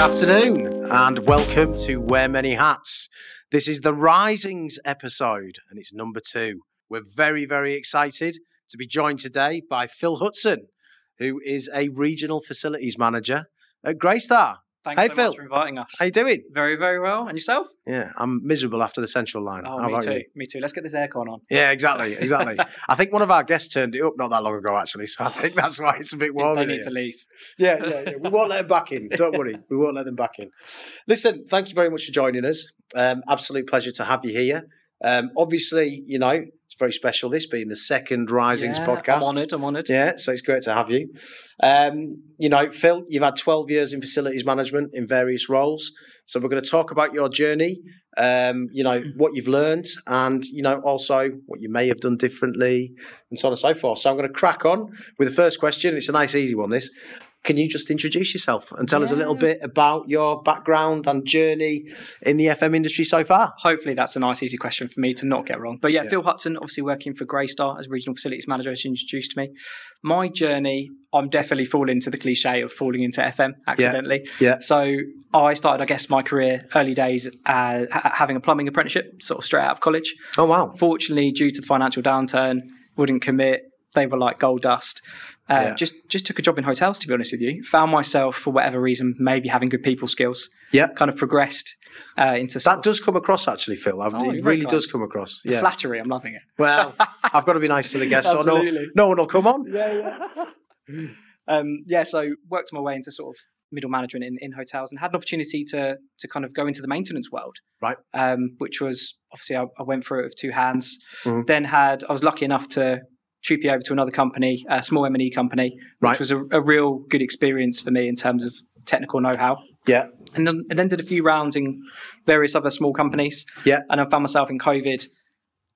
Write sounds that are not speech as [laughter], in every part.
afternoon and welcome to Wear Many Hats. This is the Risings episode and it's number two. We're very, very excited to be joined today by Phil Hutson, who is a regional facilities manager at Greystar. Thanks Hey, so Phil. much for inviting us. How you doing? Very, very well. And yourself? Yeah, I'm miserable after the central line. Oh, How me about too. you? Me too. Let's get this aircon on. Yeah, exactly, [laughs] exactly. I think one of our guests turned it up not that long ago, actually. So I think that's why it's a bit warm. they in need here. to leave. Yeah, yeah, yeah. We won't let them back in. Don't worry. We won't let them back in. Listen, thank you very much for joining us. Um, absolute pleasure to have you here. Um, obviously, you know, very special, this being the second Risings Yeah, podcast. I'm honoured. I'm honoured. Yeah, so it's great to have you. Um, you know, Phil, you've had 12 years in facilities management in various roles. So we're going to talk about your journey, um, you know, what you've learned and, you know, also what you may have done differently and so on and so forth. So I'm going to crack on with the first question. It's a nice, easy one, this. Can you just introduce yourself and tell us a little bit about your background and journey in the FM industry so far? Hopefully, that's a nice, easy question for me to not get wrong. But yeah, Yeah. Phil Hutson, obviously working for Greystar as regional facilities manager, has introduced me. My journey, I'm definitely falling into the cliche of falling into FM accidentally. Yeah. yeah. So I started, I guess, my career early days uh, having a plumbing apprenticeship, sort of straight out of college. Oh, wow. Fortunately, due to the financial downturn, wouldn't commit. They were like gold dust. Uh, Yeah. Just just took a job in hotels. To be honest with you, found myself for whatever reason, maybe having good people skills. Yeah. kind of progressed uh, into That does come across, actually, Phil. Oh, it really does come across. Yeah. flattery. I'm loving it. Well, [laughs] I've got to be nice to the guests, so no, no one will come on. Yeah, yeah. [laughs] um, yeah, so worked my way into sort of middle management in, in hotels and had an opportunity to to kind of go into the maintenance world. Right. Um, which was obviously I, I went through it with two hands. Mhm. Then had I was lucky enough to troop you over to another company, a small M and E company, which Right. was a, a real good experience for me in terms of technical know how. Yeah, And then, and then did a few rounds in various other small companies. Yeah. And I found myself in COVID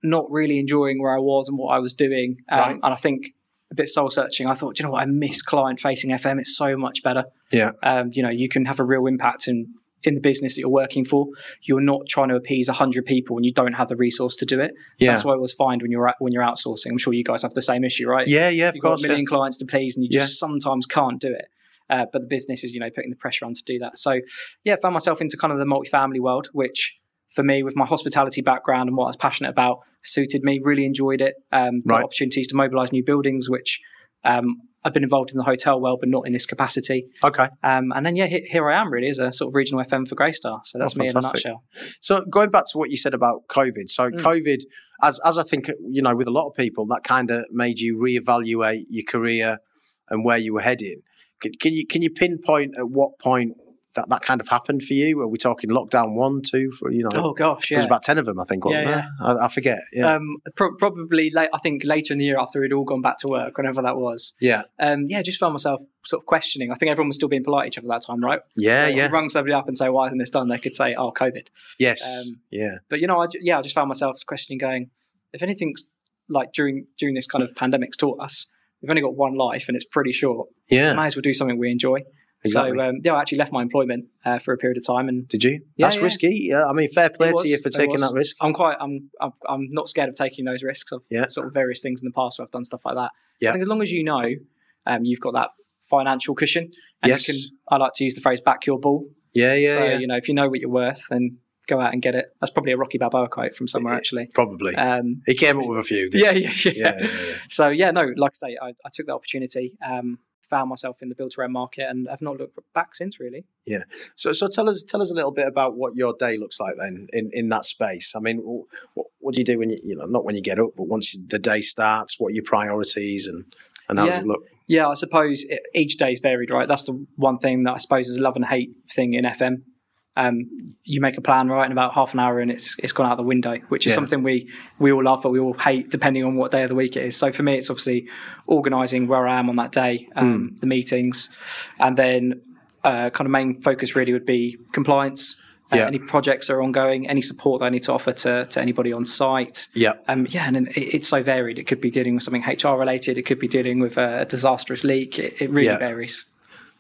not really enjoying where I was and what I was doing. Um, Right. And I think a bit soul searching. I thought, "Do you know what? I miss client facing FM. It's so much better. Yeah. Um, you know, you can have a real impact in in the business that you're working for. You're not trying to appease hundred people and you don't have the resource to do it. yeah, That's what I always find when you're when you're outsourcing. I'm sure you guys have the same issue, right? yeah, yeah. Of You've got course, a yeah. million clients to please, and you Yeah. just sometimes can't do it. Uh, but the business is, you know, putting the pressure on to do that. So, yeah, found myself into kind of the multifamily world, which for me, with my hospitality background and what I was passionate about, suited me. Really enjoyed it. Um, got Right. opportunities to mobilise new buildings, which um, I've been involved in the hotel world, but not in this capacity. Okay. Um, and then, yeah, he- here I am really as a sort of regional FM for Greystar. So that's Oh, me in a nutshell. So going back to what you said about COVID, so Mm. COVID, as as I think you know, with a lot of people, that kind of made you reevaluate your career and where you were heading. Can, can you can you pinpoint at what point that that kind of happened for you? Are we talking lockdown one, two, for you know? Oh, gosh, yeah. There was about ten of them, I think, wasn't Yeah, there? I, I forget. Yeah, Um, pro- probably late, I think later in the year after we'd all gone back to work, whenever that was. yeah, um, yeah, just found myself sort of questioning. I think everyone was still being polite to each other that time, right? yeah, If yeah. you rung somebody up and say, "Why isn't this done?" They could say, "Oh, COVID." Yes, um, yeah, But you know, I, yeah, I just found myself questioning, going, if anything's like during during this kind of pandemic's taught us, we've only got one life and it's pretty short. yeah. Might as well do something we enjoy. Exactly. So um, yeah, I actually left my employment uh, for a period of time, and Did you? Yeah, That's yeah. risky. Yeah, I mean, fair play It to you for taking was. that risk. I'm quite I'm, I'm I'm not scared of taking those risks. I've Yeah. sort of various things in the past where I've done stuff like that. Yeah. I think as long as you know, um, you've got that financial cushion, and Yes. you can. I like to use the phrase "back your ball." Yeah, yeah, so yeah. you know, if you know what you're worth, then go out and get it. That's probably a Rocky Balboa quote from somewhere actually. Probably. Um, he came up with a few. yeah, yeah, yeah, yeah, yeah. [laughs] So yeah, no, like I say, I, I took that opportunity, um, found myself in the build to rent market, and have not looked back since. Really. Yeah. So, so tell us, tell us a little bit about what your day looks like then in, in that space. I mean, what, what do you do when you, you know, not when you get up, but once the day starts? What are your priorities and and how does it look? Yeah, I suppose it, each day's varied, right? That's the one thing that I suppose is a love and hate thing in FM. Um, you make a plan right in about half an hour and it's it's gone out the window, which is Yeah. something we we all love, but we all hate depending on what day of the week it is. So for me, it's obviously organising where I am on that day, um, the meetings, and then uh, kind of main focus really would be compliance. Uh, Yeah. Any projects that are ongoing, any support that I need to offer to, to anybody on site. Yeah, Um, yeah, and it, it's so varied. It could be dealing with something HR related. It could be dealing with a, a disastrous leak. It, it really Yeah. varies.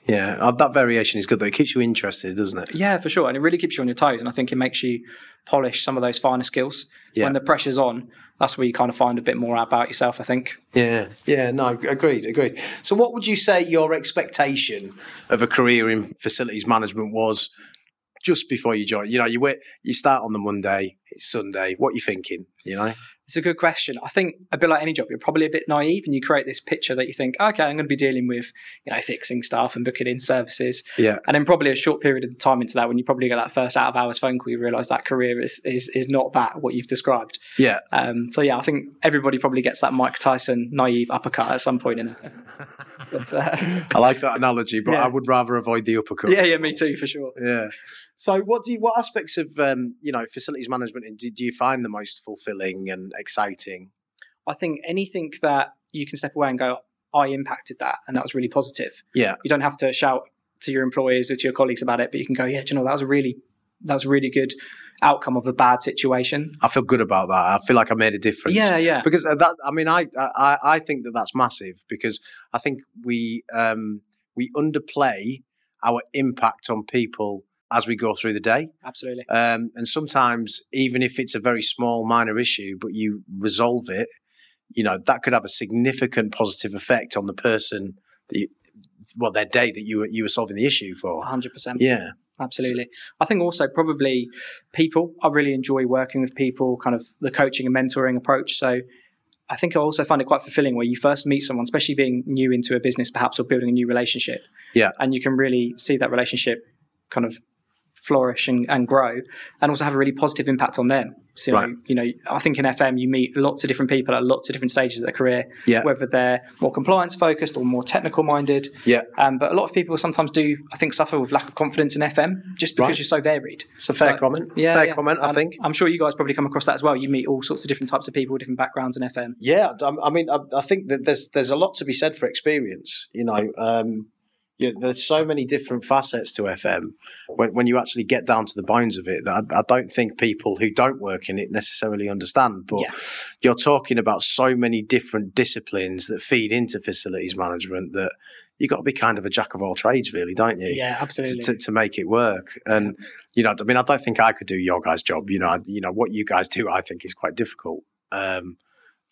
Yeah. Uh, that variation is good though. It keeps you interested, doesn't it? Yeah, for sure. And it really keeps you on your toes. And I think it makes you polish some of those finer skills. Yeah. When the pressure's on, that's where you kind of find a bit more about yourself. I think. Yeah, yeah, no, agreed, agreed. So, what would you say your expectation of a career in facilities management was just before you join? You know, you wait, you start on the Monday, it's Sunday. What are you thinking? You know. It's a good question. I think a bit like any job, you're probably a bit naive and you create this picture that you think, okay, I'm going to be dealing with, you know, fixing stuff and booking in services. Yeah. And then probably a short period of time into that, when you probably get that first out of hours phone call, you realise that career is, is is not that what you've described. Yeah. Um, so yeah, I think everybody probably gets that Mike Tyson naive uppercut at some point in it. [laughs] But, uh, I like that analogy, but Yeah. I would rather avoid the uppercut. yeah, yeah, me too for sure. Yeah. So, what do you, what aspects of um, you know facilities management do, do you find the most fulfilling and exciting? I think anything that you can step away and go, I impacted that, and that was really positive. Yeah. You don't have to shout to your employers or to your colleagues about it, but you can go, yeah, do you know that was a really that was a really good outcome of a bad situation. I feel good about that. I feel like I made a difference. Yeah, yeah, because uh, that I mean I I I think that that's massive because I think we um we underplay our impact on people as we go through the day absolutely. um and sometimes even if it's a very small minor issue but you resolve it you know that could have a significant positive effect on the person that you, well their day that you were you were solving the issue for 100%. yeah Absolutely. I think also probably people. I really enjoy working with people, kind of the coaching and mentoring approach. So I think I also find it quite fulfilling where you first meet someone, especially being new into a business, perhaps, or building a new relationship. Yeah. And you can really see that relationship kind of flourish and, and grow and also have a really positive impact on them. So, you, Right. know, you know, I think in FM you meet lots of different people at lots of different stages of their career, Yeah. whether they're more compliance focused or more technical minded. yeah Um, but a lot of people sometimes do, I think, suffer with lack of confidence in FM just because Right. you're so varied. So fair So- comment Yeah, fair yeah. comment I Um, think I'm sure you guys probably come across that as well. You meet all sorts of different types of people, with different backgrounds in FM. Yeah, I I mean, I, I think that there's there's a lot to be said for experience. You know, um, you know, there's so many different facets to FM. When when you actually get down to the bones of it, that I, I don't think people who don't work in it necessarily understand. But Yeah. you're talking about so many different disciplines that feed into facilities management that you've got to be kind of a jack of all trades, really, don't you? Yeah, to, absolutely. to, to make it work. And you know, I mean, I don't think I could do your guys' job. You know, I, you know what you guys do, I think is quite difficult. Um,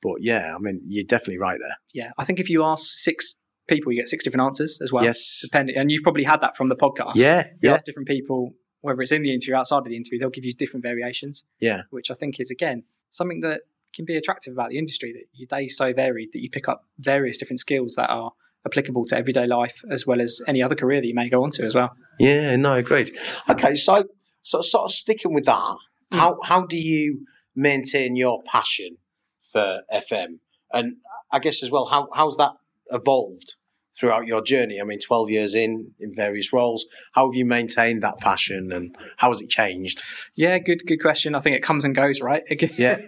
but yeah, I mean, you're definitely right there. yeah, I think if you ask six people, you get six different answers as well. yes. Depending, and you've probably had that from the podcast. Yeah. You Yeah. ask different people, whether it's in the interview or outside of the interview, they'll give you different variations. Yeah. Which I think is again something that can be attractive about the industry. That your day is so varied that you pick up various different skills that are applicable to everyday life as well as any other career that you may go on to as well. Yeah. No, agreed. Okay. So, so sort of sticking with that, Mm. how, how do you maintain your passion for FM? And I guess as well, how, how's that evolved throughout your journey? I mean, 12 years in, in various roles, how have you maintained that passion and how has it changed? Yeah, good good question. I think it comes and goes, right? [laughs] Yeah.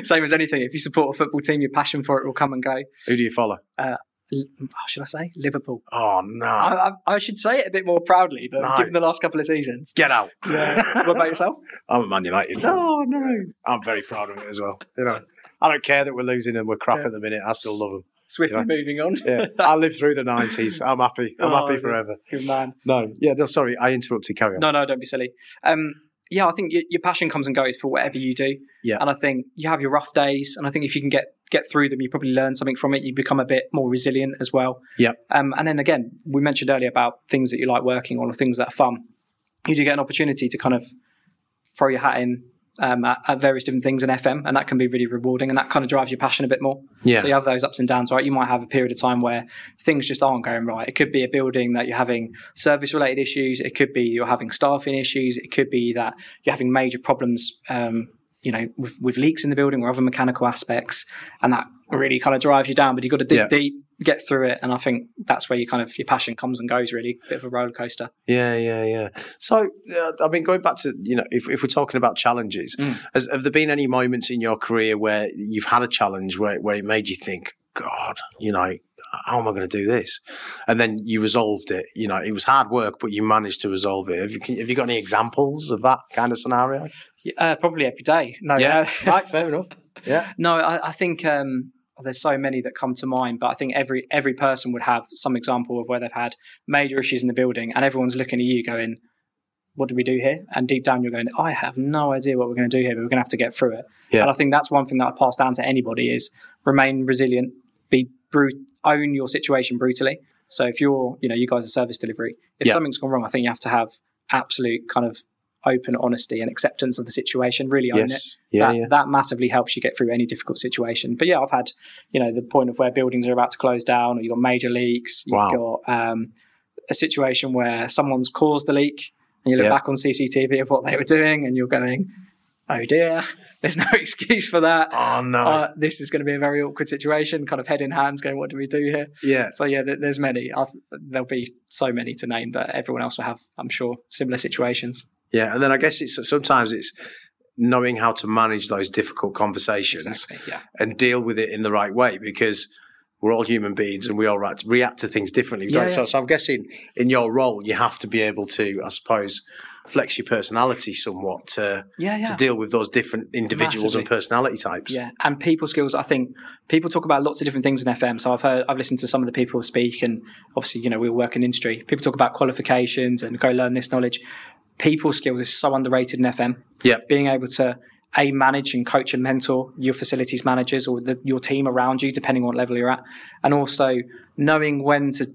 [laughs] Same as anything. If you support a football team, your passion for it will come and go. Who do you follow? Uh, L- oh, should I say Liverpool? Oh, no. I, I, I should say it a bit more proudly, but No. given the last couple of seasons. Get out. [laughs] Yeah. what about yourself? I'm a Man United. Oh no. I'm very proud of it as well. You know, I don't care that we're losing and we're crap Yeah. at the minute. I still love them. Swiftly Yeah. moving on. Yeah, [laughs] I lived through the nineties. I'm happy. I'm Oh, happy forever. Good man. No, yeah, no, sorry, I interrupted. Carry on. No, no, don't be silly. Um, yeah, I think your, your passion comes and goes for whatever you do. Yeah. And I think you have your rough days, and I think if you can get get through them, you probably learn something from it. You become a bit more resilient as well. Yeah. Um, and then again, we mentioned earlier about things that you like working on or things that are fun. You do get an opportunity to kind of throw your hat in um, at, at various different things in FM, and that can be really rewarding, and that kind of drives your passion a bit more. Yeah, So you have those ups and downs, right? You might have a period of time where things just aren't going right. It could be a building that you're having service related issues. It could be you're having staffing issues. It could be that you're having major problems, um, you know, with, with leaks in the building or other mechanical aspects. And that really kind of drives you down, but you've got to dig Yeah. deep, get through it. And I think that's where you kind of, your passion comes and goes really. Bit of a roller coaster. yeah, yeah, yeah. So, uh, I mean, going back to you know, if, if we're talking about challenges, Mm. has, have there been any moments in your career where you've had a challenge where where it made you think, God, you know, how am I going to do this? And then you resolved it. You know, it was hard work, but you managed to resolve it. Have you, can, have you got any examples of that kind of scenario? Uh, probably every day. No, Yeah. uh, [laughs] right, fair enough. Yeah. No, I, I think um, there's so many that come to mind, but I think every every person would have some example of where they've had major issues in the building, and everyone's looking at you going, what do we do here? And deep down, you're going, I have no idea what we're going to do here, but we're going to have to get through it. Yeah. And I think that's one thing that I pass down to anybody is remain resilient, be brute, own your situation brutally. So if you're, you know, you guys are service delivery, if Yeah. something's gone wrong, I think you have to have absolute kind of open honesty and acceptance of the situation. Really own it. Yeah. that, yeah. that massively helps you get through any difficult situation. But yeah, I've had, you know, the point of where buildings are about to close down, or you've got major leaks. You've Wow. got um, a situation where someone's caused the leak, and you look Yeah. back on CCTV of what they were doing, and you're going, "Oh dear, there's no [laughs] excuse for that." Oh no. Uh, this is going to be a very awkward situation. Kind of head in hands, going, "What do we do here?" yeah. So yeah, th- there's many. I've, there'll be so many to name that everyone else will have, I'm sure, similar situations. Yeah. And then I guess it's sometimes it's knowing how to manage those difficult conversations Exactly. Yeah. and deal with it in the right way because we're all human beings and we all react, react to things differently. Yeah. So, so I'm guessing in your role, you have to be able to, I suppose, flex your personality somewhat to, Yeah. Yeah. to deal with those different individuals and personality types. Yeah, and people skills. I think people talk about lots of different things in FM. So I've heard, I've listened to some of the people speak, and obviously, you know, we work in industry. People talk about qualifications and go learn this knowledge. People skills is so underrated in FM. Yeah. being able to a manage and coach and mentor your facilities managers or the, your team around you, depending on what level you're at, and also knowing when to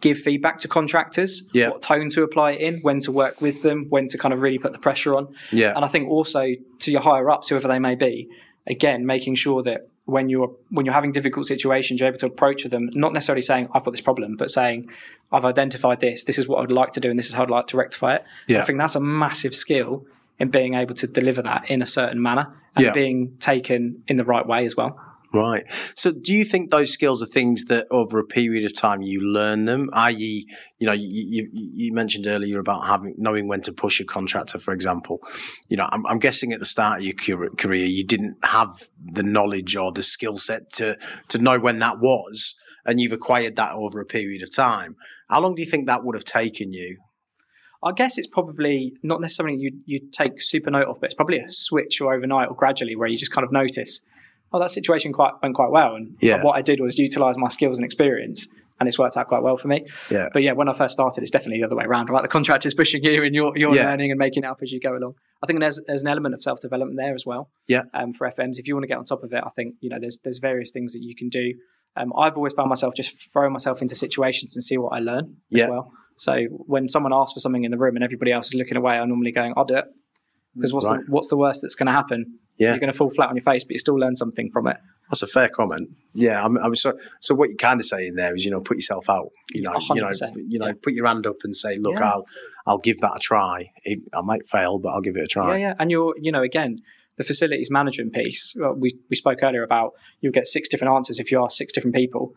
give feedback to contractors, Yeah. what tone to apply it in, when to work with them, when to kind of really put the pressure on. Yeah. And I think also to your higher ups, whoever they may be, again, making sure that when you're when you're having difficult situations, you're able to approach them, not necessarily saying I've got this problem, but saying I've identified this. This is what I'd like to do, and this is how I'd like to rectify it. Yeah. I think that's a massive skill in being able to deliver that in a certain manner and Yeah. being taken in the right way as well. Right. So, do you think those skills are things that over a period of time you learn them? I.e., you know, you, you, you mentioned earlier about having knowing when to push a contractor, for example. You know, I'm, I'm guessing at the start of your career you didn't have the knowledge or the skill set to to know when that was, and you've acquired that over a period of time. How long do you think that would have taken you? I guess it's probably not necessarily you you take super note of, but it's probably a switch or overnight or gradually where you just kind of notice, oh, that situation quite went quite well, and Yeah. what I did was utilize my skills and experience, and it's worked out quite well for me. Yeah. But yeah, when I first started, it's definitely the other way around, right? The contractor's [laughs] pushing you, and you're you're Yeah. learning and making it up as you go along. I think there's there's an element of self development there as well. Yeah. Um, for FMs, if you want to get on top of it, I think you know there's there's various things that you can do. Um, I've always found myself just throwing myself into situations and see what I learn Yeah. as well. So when someone asks for something in the room and everybody else is looking away, I'm normally going, "I'll do it," because what's Right. the what's the worst that's going to happen? Yeah. You're going to fall flat on your face, but you still learn something from it. That's a fair comment. Yeah, I'm, I'm so. So what you're kind of saying there is, you know, put yourself out. You know, you know, you know, yeah. put your hand up and say, "Look, Yeah. I'll, I'll give that a try. It, I might fail, but I'll give it a try." Yeah, yeah. And you're, you know, again, the facilities management piece. well, We we spoke earlier about you'll get six different answers if you ask six different people.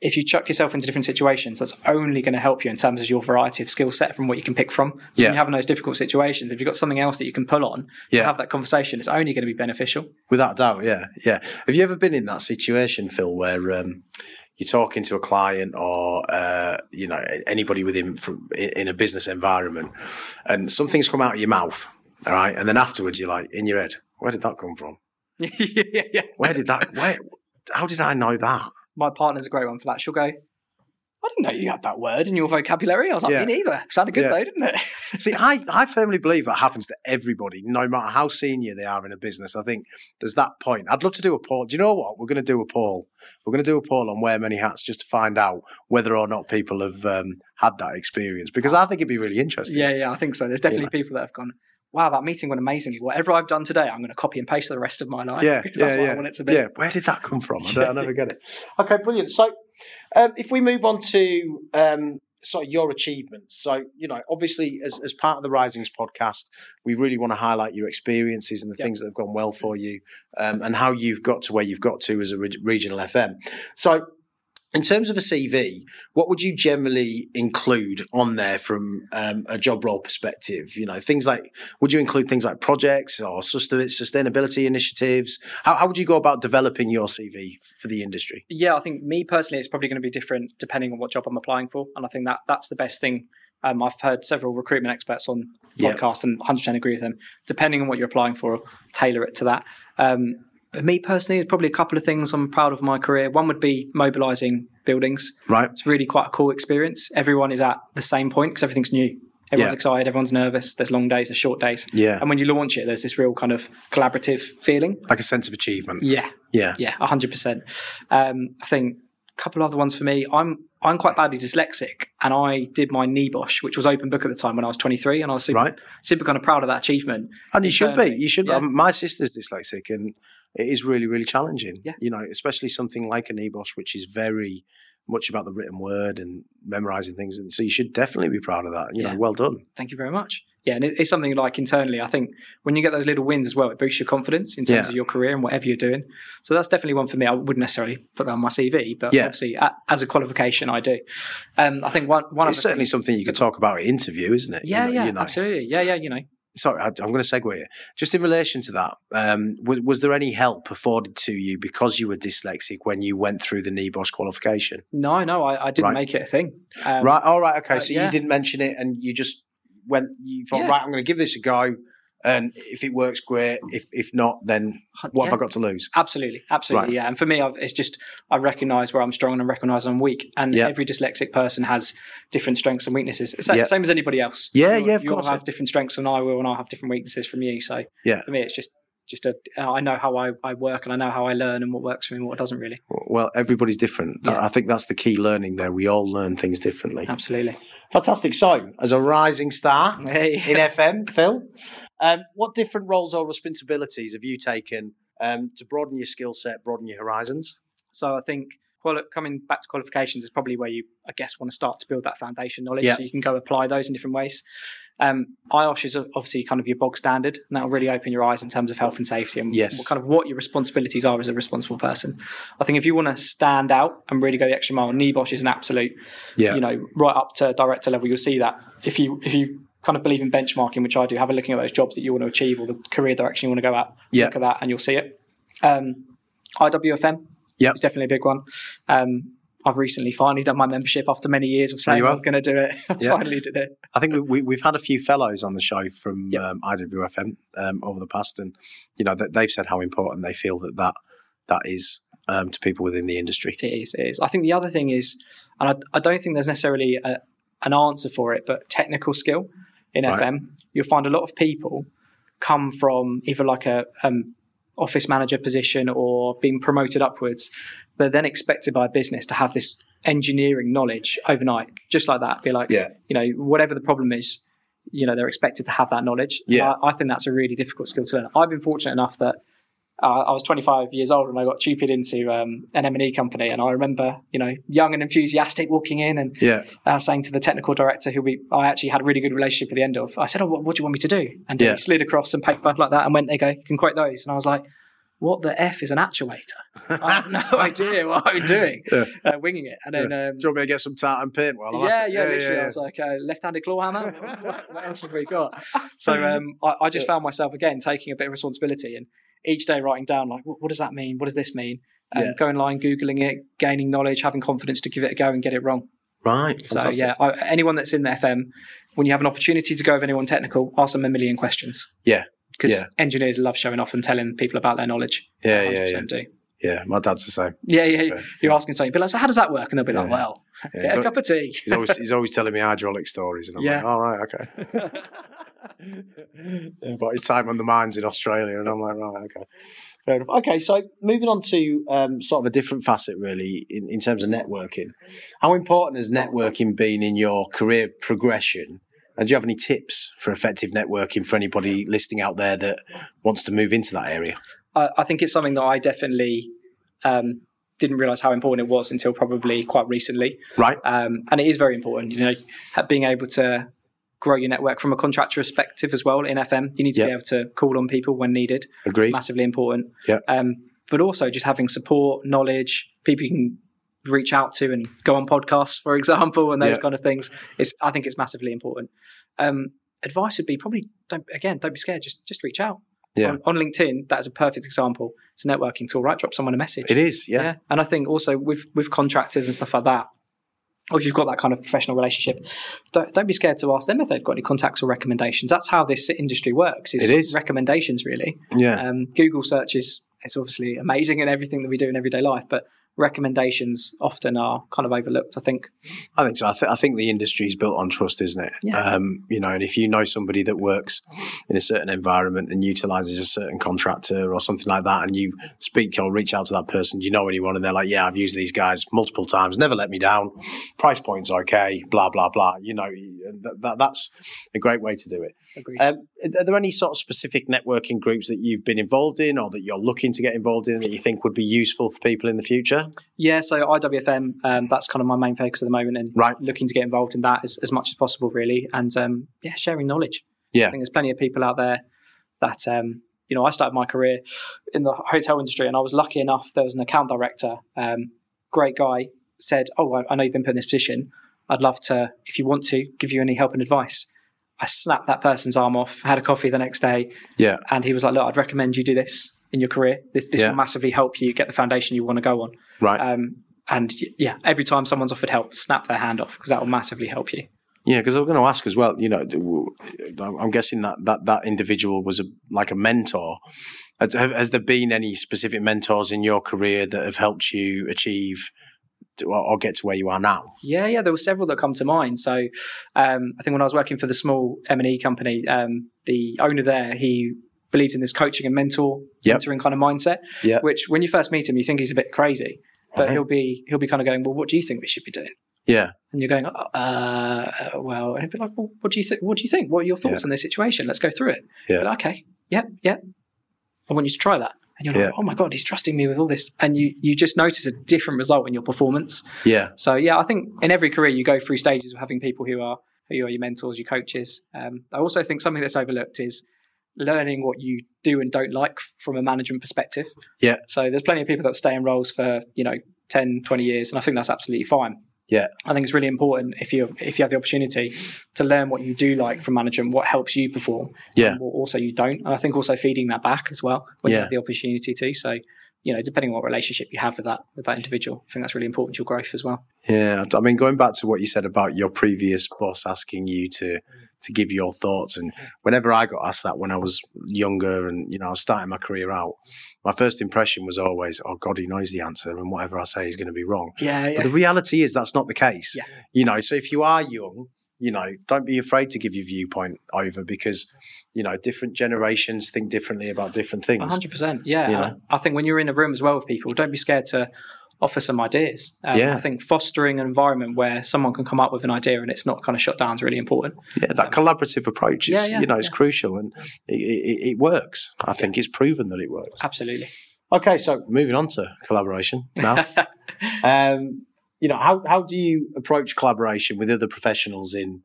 If you chuck yourself into different situations, that's only going to help you in terms of your variety of skill set from what you can pick from. So Yeah. when you're having those difficult situations, if you've got something else that you can pull on Yeah. have that conversation, it's only going to be beneficial. Without doubt, yeah, yeah. Have you ever been in that situation, Phil, where um, you're talking to a client or uh, you know anybody within from in a business environment, and something's come out of your mouth, all right, and then afterwards you're like in your head, where did that come from? [laughs] yeah, yeah, yeah. Where did that? Where? How did I know that? My partner's a great one for that. She'll go, I didn't know you had that word in your vocabulary. I was like, Yeah. me neither. Sounded good Yeah. though, didn't it? [laughs] See, I, I firmly believe that happens to everybody, no matter how senior they are in a business. I think there's that point. I'd love to do a poll. Do you know what? We're going to do a poll. We're going to do a poll on wear many hats just to find out whether or not people have um, had that experience because I think it'd be really interesting. Yeah, yeah, I think so. There's definitely people that have gone, wow, that meeting went amazingly. Whatever I've done today, I'm going to copy and paste the rest of my life. Yeah, because [laughs] that's yeah, what yeah. I want it to be. Yeah, where did that come from? I, don't, I never get it. [laughs] Okay, brilliant. So, um, if we move on to um, sort of your achievements, so you know, obviously, as as part of the Risings podcast, we really want to highlight your experiences and the Yeah. things that have gone well for you, um, and how you've got to where you've got to as a reg- regional FM. So. In terms of a CV, what would you generally include on there from um, a job role perspective? You know, things like would you include things like projects or sustainability initiatives? How, how would you go about developing your CV for the industry? Yeah, I think me personally, it's probably going to be different depending on what job I'm applying for, and I think that that's the best thing. Um, I've heard several recruitment experts on Yeah. podcast and 100% agree with them. Depending on what you're applying for, tailor it to that. Um, but me personally, there's probably a couple of things I'm proud of in my career. One would be mobilising buildings. Right. It's really quite a cool experience. Everyone is at the same point because everything's new. Everyone's Yeah. excited, everyone's nervous. There's long days, there's short days, Yeah. and when you launch it, there's this real kind of collaborative feeling. Like a sense of achievement. Yeah, Yeah. yeah, hundred percent. Um, I think a couple other ones for me. I'm I'm quite badly dyslexic, and I did my NEBOSH, which was open book at the time when I was 23, and I was super, Right. super kind of proud of that achievement. And you should be. You should. Yeah. Um, my sister's dyslexic, and it is really, really challenging. Yeah. You know, especially something like a NEBOSH, which is very much about the written word and memorizing things. And so you should definitely be proud of that. You know, well done. Thank you very much. Yeah, and it, it's something like internally. I think when you get those little wins as well, it boosts your confidence in terms Yeah. of your career and whatever you're doing. So that's definitely one for me. I wouldn't necessarily put that on my CV, but Yeah. obviously as a qualification, I do. Um, I think one one It's certainly thing- something you could talk about at interview, isn't it? You Yeah, know- yeah, you know. absolutely. Yeah, yeah. You know, Sorry, I, I'm going to segue here. Just in relation to that, um, was, was there any help afforded to you because you were dyslexic when you went through the NEBOSH qualification? no, no, I, I didn't Right. make it a thing. Um, right. All right. Okay. uh, so yeah. you didn't mention it, and you just went. You thought, Yeah. right, I'm going to give this a go, and if it works, great. Hmm. If if not, then what have. I got to lose? Absolutely, absolutely, Right. yeah. And for me, I've, it's just I recognise where I'm strong and I recognise I'm weak. And Yeah. every dyslexic person has different strengths and weaknesses. It's Yeah. same as anybody else. Yeah, You'll- yeah, of you'll course. have different strengths than I will, and I'll have different weaknesses from you. So Yeah. for me, it's just just a I know how I, I work and I know how I learn and what works for me and what doesn't really. Well, everybody's different. Yeah. I think that's the key learning there. We all learn things differently. Absolutely. Fantastic. So, as a rising star Hey. in [laughs] FM, Phil, um, what different roles or responsibilities have you taken um, to broaden your skill set, broaden your horizons? So I think quali- coming back to qualifications is probably where you, I guess, want to start to build that foundation knowledge Yeah. so you can go apply those in different ways. Um, IOSH is obviously kind of your bog standard, and that will really open your eyes in terms of health and safety and Yes. what kind of what your responsibilities are as a responsible person. I think if you want to stand out and really go the extra mile, NEBOSH is an absolute, Yeah. you know, right up to director level. You'll see that if you if you kind of believe in benchmarking, which I do, have a looking at those jobs that you want to achieve or the career direction you want to go at. Yeah. Look at that, and you'll see it. Um, IWFM yeah, it's definitely a big one. Um, I've recently finally done my membership after many years of saying I was going to do it. I [laughs] Yeah. finally did it. I think we, we, we've had a few fellows on the show from Yep. um, IWFM um, over the past, and you know that they've said how important they feel that that, that is um, to people within the industry. It is. It is. I think the other thing is, and I, I don't think there's necessarily a, an answer for it, but technical skill in Right. FM, you'll find a lot of people come from either like a um, office manager position or being promoted upwards. They're then expected by a business to have this engineering knowledge overnight, just like that. Be like, Yeah. you know, whatever the problem is, you know, they're expected to have that knowledge. Yeah. I, I think that's a really difficult skill to learn. I've been fortunate enough that uh, I was 25 years old and I got tupied into um, an M&E company. And I remember, you know, young and enthusiastic walking in and Yeah, uh, saying to the technical director, who we I actually had a really good relationship at the end of, I said, "Oh, what, what do you want me to do?" And Yeah. he slid across some paper like that and went, "There you go, you can quote those." And I was like, "What the f is an actuator?" I have no [laughs] idea what I'm doing, Yeah. uh, winging it. And then, um, do you want me to get some tartan paint? While I'm yeah, it? yeah, literally. I was like, uh, left-handed claw hammer. what, what [laughs] else have we got? So um, I, I just found myself again taking a bit of responsibility and each day writing down like, what, what does that mean? What does this mean? Um, Yeah. Going line, googling it, gaining knowledge, having confidence to give it a go and get it wrong. right. So fantastic. yeah, I, anyone that's in the FM, when you have an opportunity to go with anyone technical, ask them a million questions. Yeah. Because Yeah. engineers love showing off and telling people about their knowledge. yeah, yeah, 100% yeah, Do. yeah. My dad's the same. Yeah, yeah. fair. You're asking something, be like, so how does that work? And they'll be like, Yeah. well, Yeah, get he's a al- cup of tea. He's always he's always telling me hydraulic stories, and I'm Yeah. like, all right, okay. [laughs] yeah, but his time on the mines in Australia, and I'm like, right, okay, fair enough. Okay, so moving on to um, sort of a different facet, really, in, in terms of networking. How important has networking been in your career progression? And do you have any tips for effective networking for anybody listening out there that wants to move into that area? I, I think it's something that I definitely um, didn't realize how important it was until probably quite recently. Right? Um, and it is very important, you know, being able to grow your network from a contractor perspective as well in FM. You need to be able to call on people when needed. Agreed. Massively important. Yeah. Um, but also just having support, knowledge, people you can reach out to and go on podcasts, for example, and those Yeah. kind of things. It's I think it's massively important. Um, advice would be probably don't again don't be scared. Just just reach out. Yeah. On, on LinkedIn, that is a perfect example. It's a networking tool, right? Drop someone a message. It is, yeah. And I think also with with contractors and stuff like that, or if you've got that kind of professional relationship, don't, don't be scared to ask them if they've got any contacts or recommendations. That's how this industry works. It is. recommendations really. Yeah. Um, Google search is it's obviously amazing in everything that we do in everyday life, but recommendations often are kind of overlooked. I think. I think so. I, th- I think the industry is built on trust, isn't it? Yeah. Um, you know, and if you know somebody that works in a certain environment and utilizes a certain contractor or something like that, and you speak or reach out to that person, do you know anyone? And they're like, "Yeah, I've used these guys multiple times, never let me down. Price point's okay, blah blah blah." You know, that, that, that's a great way to do it. Agreed. Um, are there any sort of specific networking groups that you've been involved in, or that you're looking to get involved in, that you think would be useful for people in the future? Yeah, so IWFM, um, that's kind of my main focus at the moment, and Right. looking to get involved in that as, as much as possible, really, and um, yeah, sharing knowledge. Yeah. I think there's plenty of people out there that um, you know. I started my career in the hotel industry, and I was lucky enough. There was an account director, um, great guy, said, "Oh, I, I know you've been put in this position. I'd love to, if you want to, give you any help and advice." I snapped that person's arm off, had a coffee the next day, Yeah. and he was like, "Look, I'd recommend you do this in your career. This, this Yeah. will massively help you get the foundation you want to go on." Right. Um, and yeah, every time someone's offered help, snap their hand off because that will massively help you. Yeah, because I was going to ask as well. You know, I'm guessing that that that individual was a, like a mentor. Has, has there been any specific mentors in your career that have helped you achieve or, or get to where you are now? Yeah, yeah, there were several that come to mind. So um, I think when I was working for the small M and E company, um, the owner there he believed in this coaching and mentor Yep. mentoring kind of mindset. Yep. Which when you first meet him, you think he's a bit crazy, but Uh-huh. he'll be he'll be kind of going, well, what do you think we should be doing? Yeah, And you're going, uh, well, and he'll be like, well, what do you think? What do you think? What are your thoughts Yeah. on this situation? Let's go through it. Yeah. Like, okay, yep, yep. I want you to try that. And you're Yeah. like, oh my god, he's trusting me with all this, and you you just notice a different result in your performance. yeah, So yeah, I think in every career you go through stages of having people who are who are your mentors, your coaches. Um, I also think something that's overlooked is learning what you do and don't like from a management perspective. Yeah. So there's plenty of people that stay in roles for you know 10, 20 years, and I think that's absolutely fine. Yeah. I think it's really important if you if you have the opportunity to learn what you do like from management, what helps you perform, Yeah. and what also you don't. And I think also feeding that back as well when you have the opportunity to. So you know, depending on what relationship you have with that with that individual, I think that's really important to your growth as well. yeah. I mean, going back to what you said about your previous boss asking you to to give your thoughts, and whenever I got asked that when I was younger and you know I was starting my career out, my first impression was always, "Oh God, he knows the answer, and whatever I say is going to be wrong." Yeah, But the reality is that's not the case. Yeah. You know, so if you are young, you know, don't be afraid to give your viewpoint over because, you know, different generations think differently about different things. hundred percent. Yeah, You know? I think when you're in a room as well with people, don't be scared to offer some ideas. Um, Yeah. I think fostering an environment where someone can come up with an idea and it's not kind of shut down is really important. Yeah, that collaborative approach is, Yeah, yeah, you know, it's yeah. crucial and it, it, it works. I think it's proven that it works. Absolutely. Okay, so moving on to collaboration now. [laughs] um, you know, how, how do you approach collaboration with other professionals in,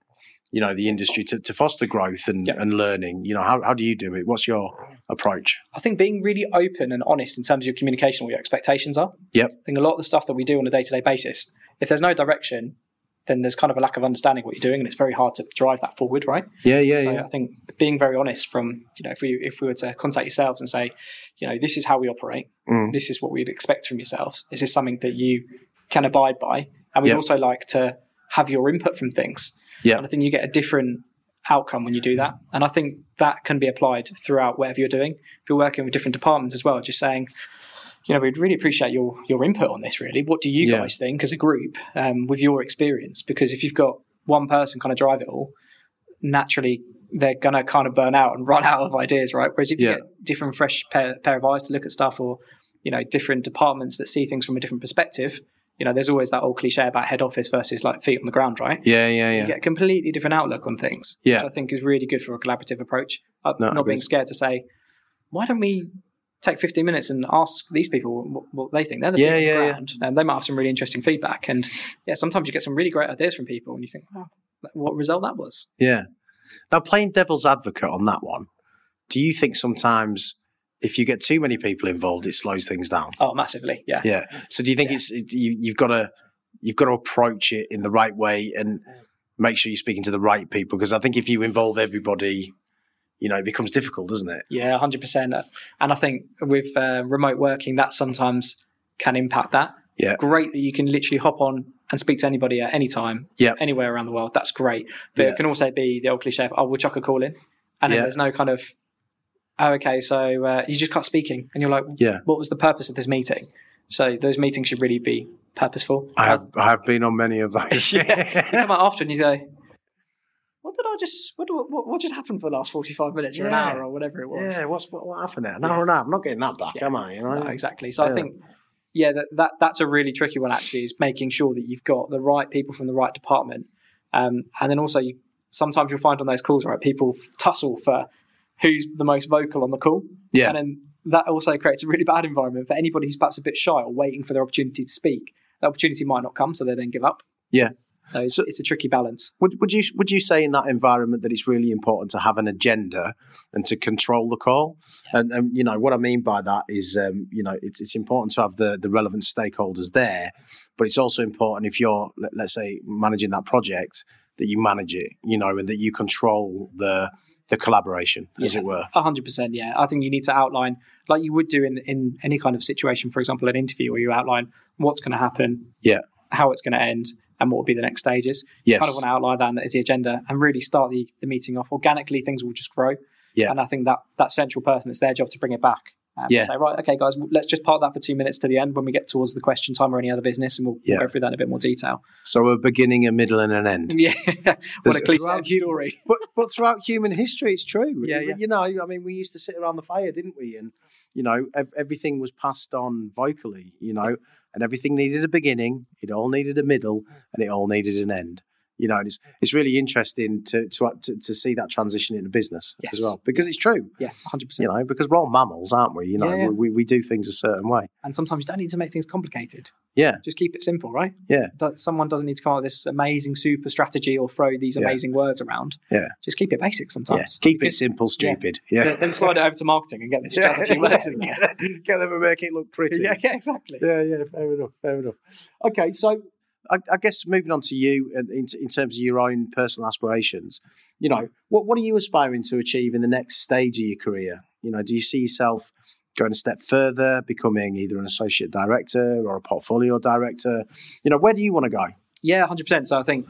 you know, the industry to, to foster growth and, Yeah. and learning? You know, how, how do you do it? What's your approach? I think being really open and honest in terms of your communication, what your expectations are. Yep. I think a lot of the stuff that we do on a day to day basis, if there's no direction, then there's kind of a lack of understanding what you're doing, and it's very hard to drive that forward, right? Yeah, yeah, so yeah. I think being very honest from you know if we if we were to contact yourselves and say, you know, this is how we operate, Mm. this is what we'd expect from yourselves. Is this something that you can abide by? And we'd Yeah. also like to have your input from things. Yeah. And I think you get a different outcome when you do that. And I think that can be applied throughout whatever you're doing. If you're working with different departments as well, just saying, you know, we'd really appreciate your your input on this. Really, what do you Yeah. guys think as a group um, with your experience? Because if you've got one person kind of drive it all, naturally they're gonna kind of burn out and [laughs] run out of ideas, right? Whereas if you get different, fresh pair, pair of eyes to look at stuff, or you know, different departments that see things from a different perspective, you know, there's always that old cliche about head office versus like feet on the ground, right? Yeah, yeah, You yeah. get a completely different outlook on things, Yeah. which I think is really good for a collaborative approach. Uh, No, not being scared to say, why don't we take 15 minutes and ask these people what, what they think? They're the Yeah, feet on the yeah, yeah. ground, and they might have some really interesting feedback. And yeah, sometimes you get some really great ideas from people, and you think, wow, what result that was. Yeah. Now, playing devil's advocate on that one, do you think sometimes if you get too many people involved, it slows things down? Oh, massively, yeah. Yeah. So do you think Yeah. it's it, you, you've got to you've got to approach it in the right way and make sure you're speaking to the right people? Because I think if you involve everybody, you know, it becomes difficult, doesn't it? Yeah, hundred percent. And I think with uh, remote working, that sometimes can impact that. Yeah. Great that you can literally hop on and speak to anybody at any time, Yeah. anywhere around the world. That's great. But Yeah. it can also be the old cliche of, oh, we'll chuck a call in. And then Yeah. there's no kind of, oh, okay, so uh, you just cut speaking. And you're like, Yeah. what was the purpose of this meeting? So those meetings should really be purposeful. I have I have been on many of those. [laughs] yeah. [laughs] You come out after and you go, what did I just what, what, what just happened for the last forty five minutes or Yeah. an hour or whatever it was? Yeah, what's what, what happened there? An hour and a half. I'm not getting that back, Yeah. am I? You know? No, exactly. So I think, yeah, that, that that's a really tricky one. Actually, is making sure that you've got the right people from the right department, um, and then also you, sometimes you'll find on those calls, right, people tussle for who's the most vocal on the call, Yeah. and then that also creates a really bad environment for anybody who's perhaps a bit shy or waiting for their opportunity to speak. The opportunity might not come, so they then give up. Yeah. So it's, So- it's a tricky balance. Would would you would you say in that environment that it's really important to have an agenda and to control the call? And, and you know what I mean by that is um, you know it's it's important to have the the relevant stakeholders there, but it's also important if you're let, let's say managing that project that you manage it, you know, and that you control the the collaboration, as Yeah. it were. A hundred percent, yeah. I think you need to outline, like you would do in, in any kind of situation, for example, an interview where you outline what's going to happen, Yeah. how it's going to end, and what will be the next stages. Yes. Kind of want to outline that as the agenda and really start the, the meeting off organically. Things will just grow. Yeah. And I think that that central person, it's their job to bring it back. Um, Yeah. Say right, okay, guys, let's just park that for two minutes to the end when we get towards the question time or any other business, and we'll, Yeah. go through that in a bit more detail. So a beginning, a middle, and an end. [laughs] Yeah. what a cliche story. [laughs] but but throughout human history, it's true. Yeah, yeah. You know, I mean, we used to sit around the fire, didn't we? And you know, ev- everything was passed on vocally. You know, and everything needed a beginning. It all needed a middle, and it all needed an end. You know, and it's it's really interesting to to uh, to, to see that transition into business as well because it's true. Yeah, hundred percent. You know, because we're all mammals, aren't we? You know, Yeah, yeah. We, we do things a certain way. And sometimes you don't need to make things complicated. Yeah, Just keep it simple, right? yeah, someone doesn't need to come up with this amazing super strategy or throw these Yeah. amazing words around. Yeah. Just keep it basic yeah. sometimes. Keep it simple, stupid. Yeah. Then, slide it over to marketing and get them to jazz a few [laughs] words in there. get, get them and make it look pretty. [laughs] Yeah, yeah, exactly. Yeah, yeah, fair enough, fair enough. Okay, so I, I guess moving on to you in, in terms of your own personal aspirations, you know, what what are you aspiring to achieve in the next stage of your career? You know, do you see yourself going a step further, becoming either an associate director or a portfolio director? You know, where do you want to go? Yeah, hundred percent. So I think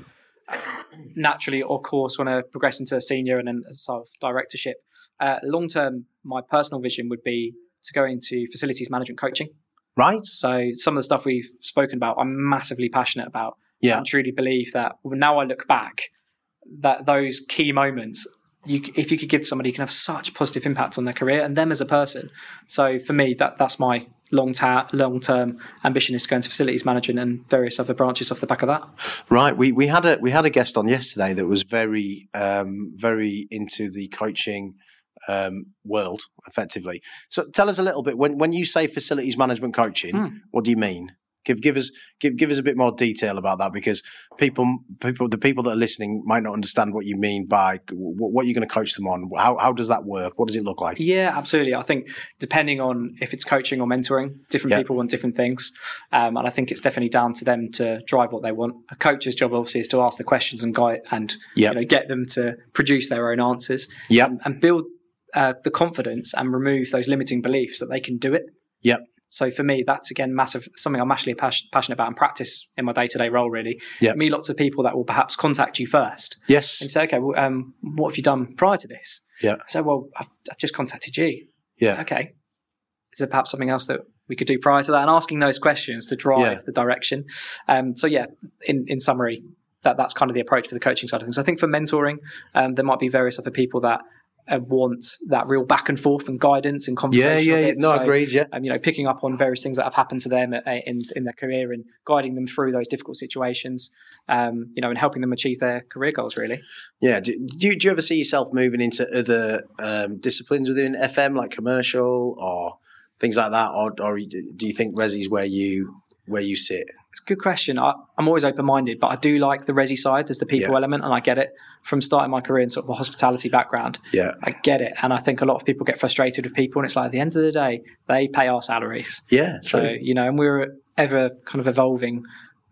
naturally, of course, want to progress into a senior and then sort of directorship. Uh, Long term, my personal vision would be to go into facilities management coaching. Right? So some of the stuff we've spoken about, I'm massively passionate about. Yeah. and truly believe that now I look back, that those key moments, you, if you could give somebody, you can have such positive impact on their career and them as a person. So for me, that that's my long term long term ambition is to go into facilities management and various other branches off the back of that. Right. We we had a we had a guest on yesterday that was very um, very into the coaching um, world, effectively. So tell us a little bit when when you say facilities management coaching, Hmm. what do you mean? Give give us give give us a bit more detail about that because people people the people that are listening might not understand what you mean by what, what you're going to coach them on. How how does that work? What does it look like? Yeah, absolutely. I think depending on if it's coaching or mentoring, different Yeah. people want different things, um, and I think it's definitely down to them to drive what they want. A coach's job obviously is to ask the questions and guide and Yep. you know get them to produce their own answers. Yep. and, and build uh, the confidence and remove those limiting beliefs that they can do it. Yep. So for me, that's again massive something I'm massively pas- passionate about and practice in my day to day role. Really, Yep. me lots of people that will perhaps contact you first Yes. and say, okay, well, um, what have you done prior to this? Yeah. So well, I've, I've just contacted you. Yeah. Okay, is there perhaps something else that we could do prior to that? And asking those questions to drive Yeah. the direction. Um, so yeah, in in summary, that that's kind of the approach for the coaching side of things. I think for mentoring, um, there might be various other people that uh, want that real back and forth and guidance and conversation. Yeah. yeah. No, agreed. Yeah. Um, you know, picking up on various things that have happened to them uh, in in their career and guiding them through those difficult situations. Um, you know, and helping them achieve their career goals. Really. Yeah. Do, do, you, do you ever see yourself moving into other um, disciplines within FM, like commercial or things like that, or, or do you think Resi's where you where you sit? Good question. I, I'm always open minded, but I do like the resi side. There's the people Yeah. element, and I get it from starting my career in sort of a hospitality background. Yeah. I get it, and I think a lot of people get frustrated with people, and it's like at the end of the day, they pay our salaries. Yeah. So True. you know, and we're ever kind of evolving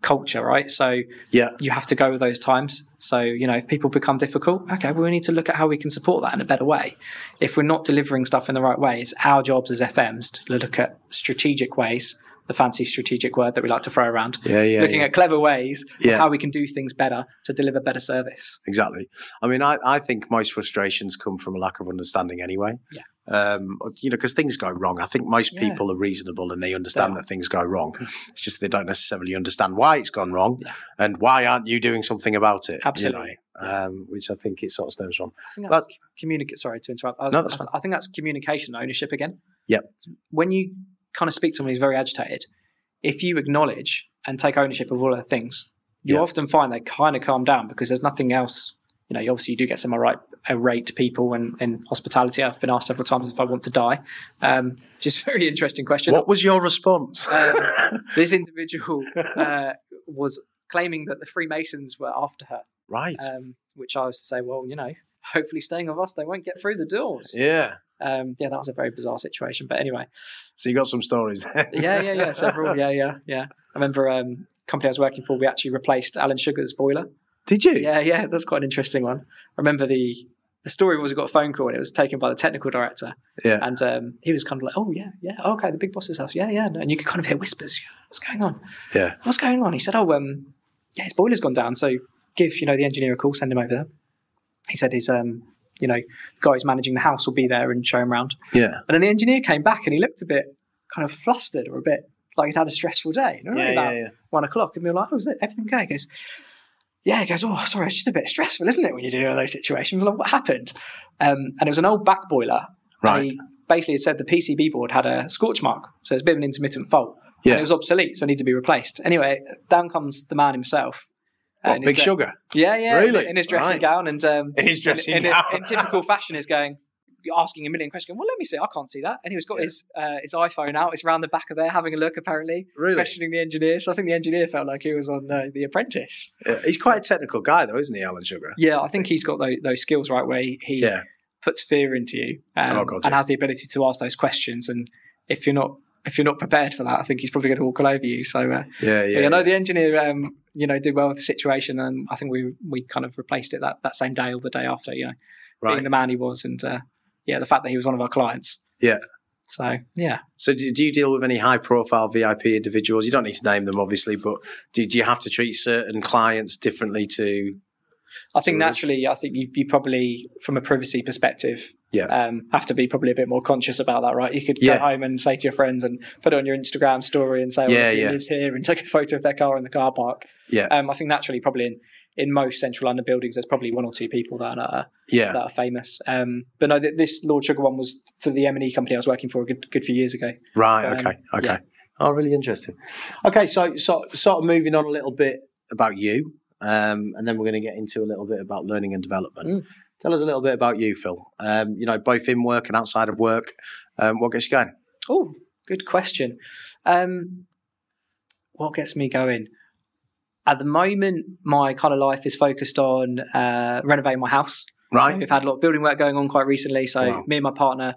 culture, right? So Yeah. you have to go with those times. So you know, if people become difficult, okay, well, we need to look at how we can support that in a better way. If we're not delivering stuff in the right way, it's our jobs as FMs to look at strategic ways. The fancy strategic word that we like to throw around. Yeah. Yeah. looking yeah. at clever ways Yeah. of how we can do things better to deliver better service. Exactly. I mean, I, I think most frustrations come from a lack of understanding anyway. Yeah. Um, you know, because things go wrong. I think most Yeah. people are reasonable and they understand They that things go wrong. It's just they don't necessarily understand why it's gone wrong Yeah. and why aren't you doing something about it. you know, Absolutely. um, which I think it sort of stems from. I think that's communicate. Sorry to interrupt. I, was- No, that's I think that's communication, ownership again. Yep. When you kind of speak to someone who's very agitated, if you acknowledge and take ownership of all their things, you Yeah. often find they kind of calm down because there's nothing else. You know, you obviously you do get some irate, irate people and in hospitality. I've been asked several times if I want to die. Um, just [laughs] very interesting question. What was your response? Uh, [laughs] this individual uh, was claiming that the Freemasons were after her, right. um, which I was to say, well, you know, hopefully staying with us, they won't get through the doors. yeah. Um, yeah, that was a very bizarre situation. But anyway, So you got some stories [laughs] yeah, yeah, yeah, several, yeah, yeah, yeah. I remember um, company I was working for, we actually replaced Alan Sugar's boiler. Did you? Yeah, yeah, that's quite an interesting one. I remember the the story was we got a phone call and it was taken by the technical director, Yeah. and um, he was kind of like, "Oh yeah, yeah, oh, okay, the big boss's house, yeah, yeah," and you could kind of hear whispers, "What's going on? Yeah. What's going on?" He said, "Oh, um, yeah, his boiler's gone down, so give you know the engineer a call, send him over there." He said his um, you know, guy who's managing the house will be there and show him around. Yeah. And then the engineer came back and he looked a bit kind of flustered or a bit like he'd had a stressful day. And around Yeah, about yeah, yeah. one o'clock, and we were like, "Oh, is it everything okay?" He goes, "Yeah." He goes, "Oh, sorry, it's just a bit stressful, isn't it, when you're dealing with those situations?" We're like, "What happened?" Um, and it was an old back boiler. Right. And he basically had said the PCB board had a scorch mark, so it's a bit of an intermittent fault. Yeah. And it was obsolete, so it needed to be replaced. Anyway, down comes the man himself. What, Big dre- Sugar? Yeah, yeah. Really? In, in his dressing Right. gown and um, In his dressing in, in, gown. in typical fashion is going asking a million questions. Well, let me see. I can't see that. And he was got Yeah. his uh, his iPhone out. It's around the back of there, having a look. Apparently, Really? questioning the engineer. So I think the engineer felt like he was on uh, The Apprentice. Yeah, He's quite a technical guy, though, isn't he, Alan Sugar? Yeah, I think he's got those, those skills right where he, Yeah. puts fear into you um, Oh, God, and has the ability to ask those questions. And if you're not if you're not prepared for that, I think he's probably going to walk all over you. So uh, Yeah, yeah, yeah. I know the engineer, um, you know, did well with the situation, and I think we we kind of replaced it that, that same day or the day after. You know, right. being the man he was, and uh, yeah, the fact that he was one of our clients. Yeah. So yeah, So do, do you deal with any high profile VIP individuals? You don't need to name them, obviously, but do, do you have to treat certain clients differently to... I think naturally, I think you, you probably, from a privacy perspective, Yeah. um, have to be probably a bit more conscious about that, right? You could Yeah. go home and say to your friends and put it on your Instagram story and say, Yeah, "Oh, yeah. lives here," and take a photo of their car in the car park. Yeah. Um, I think naturally, probably in, in most central London buildings, there's probably one or two people that are Yeah. that are famous. Um, but no, th- this Lord Sugar one was for the M and E company I was working for a good, good few years ago. Right. Um, Okay. Okay. yeah. Oh, really interesting. Okay. So, so, sort of moving on a little bit about you, um, and then we're going to get into a little bit about learning and development. Mm. Tell us a little bit about you, Phil. Um, you know, both in work and outside of work. Um, what gets you going? Oh, good question. Um, what gets me going? At the moment, my kind of life is focused on uh, renovating my house. So Right. we've had a lot of building work going on quite recently. So Wow. me and my partner,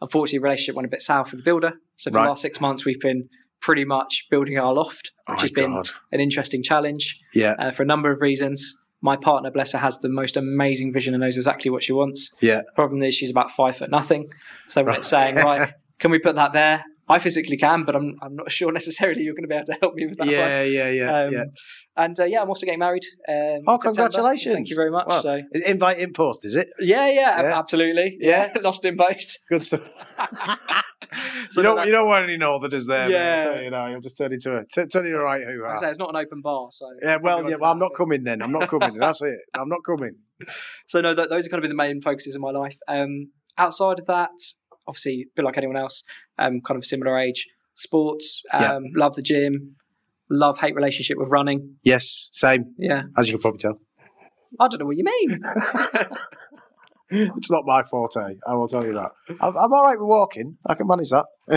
unfortunately, relationship went a bit south with the builder. So for Right. the last six months, we've been pretty much building our loft, Oh which my has been an interesting challenge Yeah. uh, for a number of reasons. My partner, bless her, has the most amazing vision and knows exactly what she wants. Yeah. Problem is, she's about five foot nothing. So when Right. it's saying, right, [laughs] can we put that there? I physically can, but I'm, I'm not [laughs] sure necessarily you're going to be able to help me with that one. Yeah. Yeah. Yeah. Um, yeah. And uh, yeah, I'm also getting married. Um, Oh, congratulations. Thank you very much. Wow. So Invite in post, is it? yeah, yeah, Yeah. absolutely. Yeah. Yeah, [laughs] lost in post. Good stuff. So [laughs] you don't you don't want any northerners there. Yeah. I you know, you'll just turn into a t- turn into a right Like it's not an open bar, so Yeah, well, yeah, well, I'm not coming then. I'm not coming. That's it. I'm not coming. So no, th- those are kind of been the main focuses in my life. Um, outside of that, obviously, a bit like anyone else, um, kind of similar age, sports. Um, Yeah. Love the gym. Love hate relationship with running. Yes, same. Yeah, As you can probably tell, I don't know what you mean. [laughs] [laughs] it's not my forte. I will tell you that. I'm, I'm all right with walking. I can manage that. [laughs]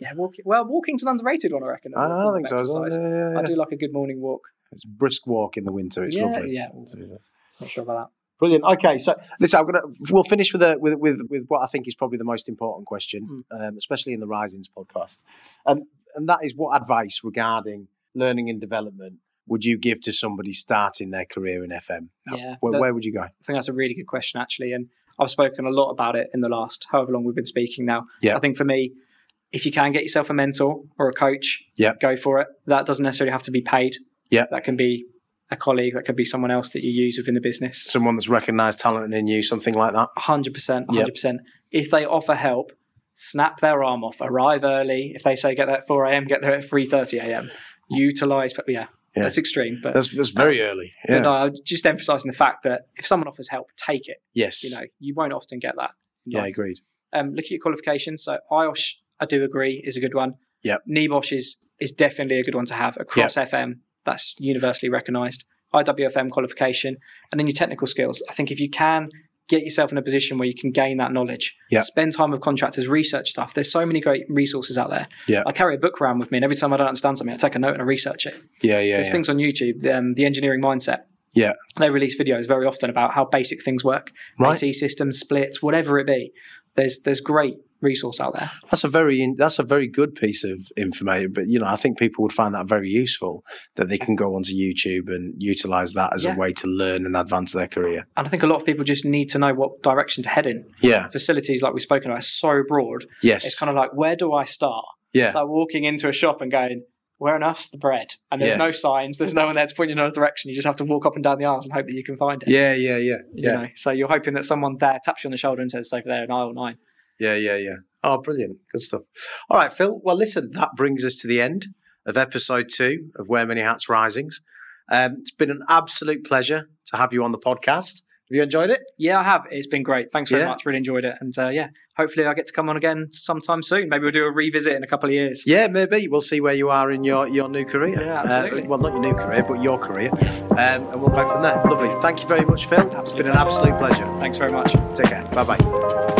yeah, walking. Well, walking's an underrated one, I reckon. I, don't think so. is it? exercise. Yeah, yeah, yeah. I do like a good morning walk. It's brisk walk in the winter. It's lovely. yeah, yeah. Not sure about Brilliant. Okay, so listen, I'm gonna we'll finish with a with with with what I think is probably the most important question, Hmm. um, especially in the Risings podcast, and and that is what advice regarding learning and development would you give to somebody starting their career in FM? Yeah, Where, that- where would you go? I think that's a really good question, actually. And I've spoken a lot about it in the last however long we've been speaking now. Yeah. I think for me, if you can get yourself a mentor or a coach, Yeah. go for it. That doesn't necessarily have to be paid. Yeah. That can be a colleague, that could be someone else that you use within the business. Someone that's recognised talent in you, something like that. Hundred percent, hundred percent. If they offer help, snap their arm off. Arrive early. If they say get there at four a.m., get there at three thirty a.m. Utilize, but yeah, Yeah. that's extreme. But, That's, that's very early. Yeah. no, I'm just emphasising the fact that if someone offers help, take it. yes. You know, you won't often get that. yeah, life. agreed. Um, look at your qualifications. So IOSH, I do agree, is a good one. Yeah, NEBOSH is is definitely a good one to have across FM. That's universally recognised. IWFM qualification, and then your technical skills. I think if you can get yourself in a position where you can gain that knowledge, Yep. spend time with contractors, research stuff. There's so many great resources out there. Yeah. I carry a book around with me, and every time I don't understand something, I take a note and I research it. Yeah, yeah, There's yeah. things on YouTube, the, um, the engineering mindset. Yeah. They release videos very often about how basic things work, Right. AC systems, splits, whatever it be. There's there's great resource out there. That's a very that's a very good piece of information. But you know, I think people would find that very useful that they can go onto YouTube and utilize that as Yeah. a way to learn and advance their career. And I think a lot of people just need to know what direction to head in. Yeah. Facilities, like we've spoken about, are so broad. Yes. It's kind of like, where do I start? yeah. It's like walking into a shop and going, where on earth's the bread? And there's Yeah. no signs, there's no one there to point you in another direction. You just have to walk up and down the aisles and hope that you can find it. yeah. Yeah. Yeah. You Yeah. know? So you're hoping that someone there taps you on the shoulder and says, over there in aisle nine. Yeah. Yeah. Yeah. Oh, brilliant. Good stuff. All right, Phil. Well, listen, that brings us to the end of episode two of Wear Many Hats Risings. Um, it's been an absolute pleasure to have you on the podcast. Have you enjoyed it? Yeah, I have. It's been great. Thanks very Yeah. much. Really enjoyed it. And uh, yeah, hopefully I get to come on again sometime soon. Maybe we'll do a revisit in a couple of years. Yeah, maybe. We'll see where you are in your, your new career. Yeah, absolutely. Uh, well, not your new career, but your career. Um, and we'll go from there. Lovely. Thank you very much, Phil. It's been an absolute pleasure. Thanks very much. Take care. Bye bye.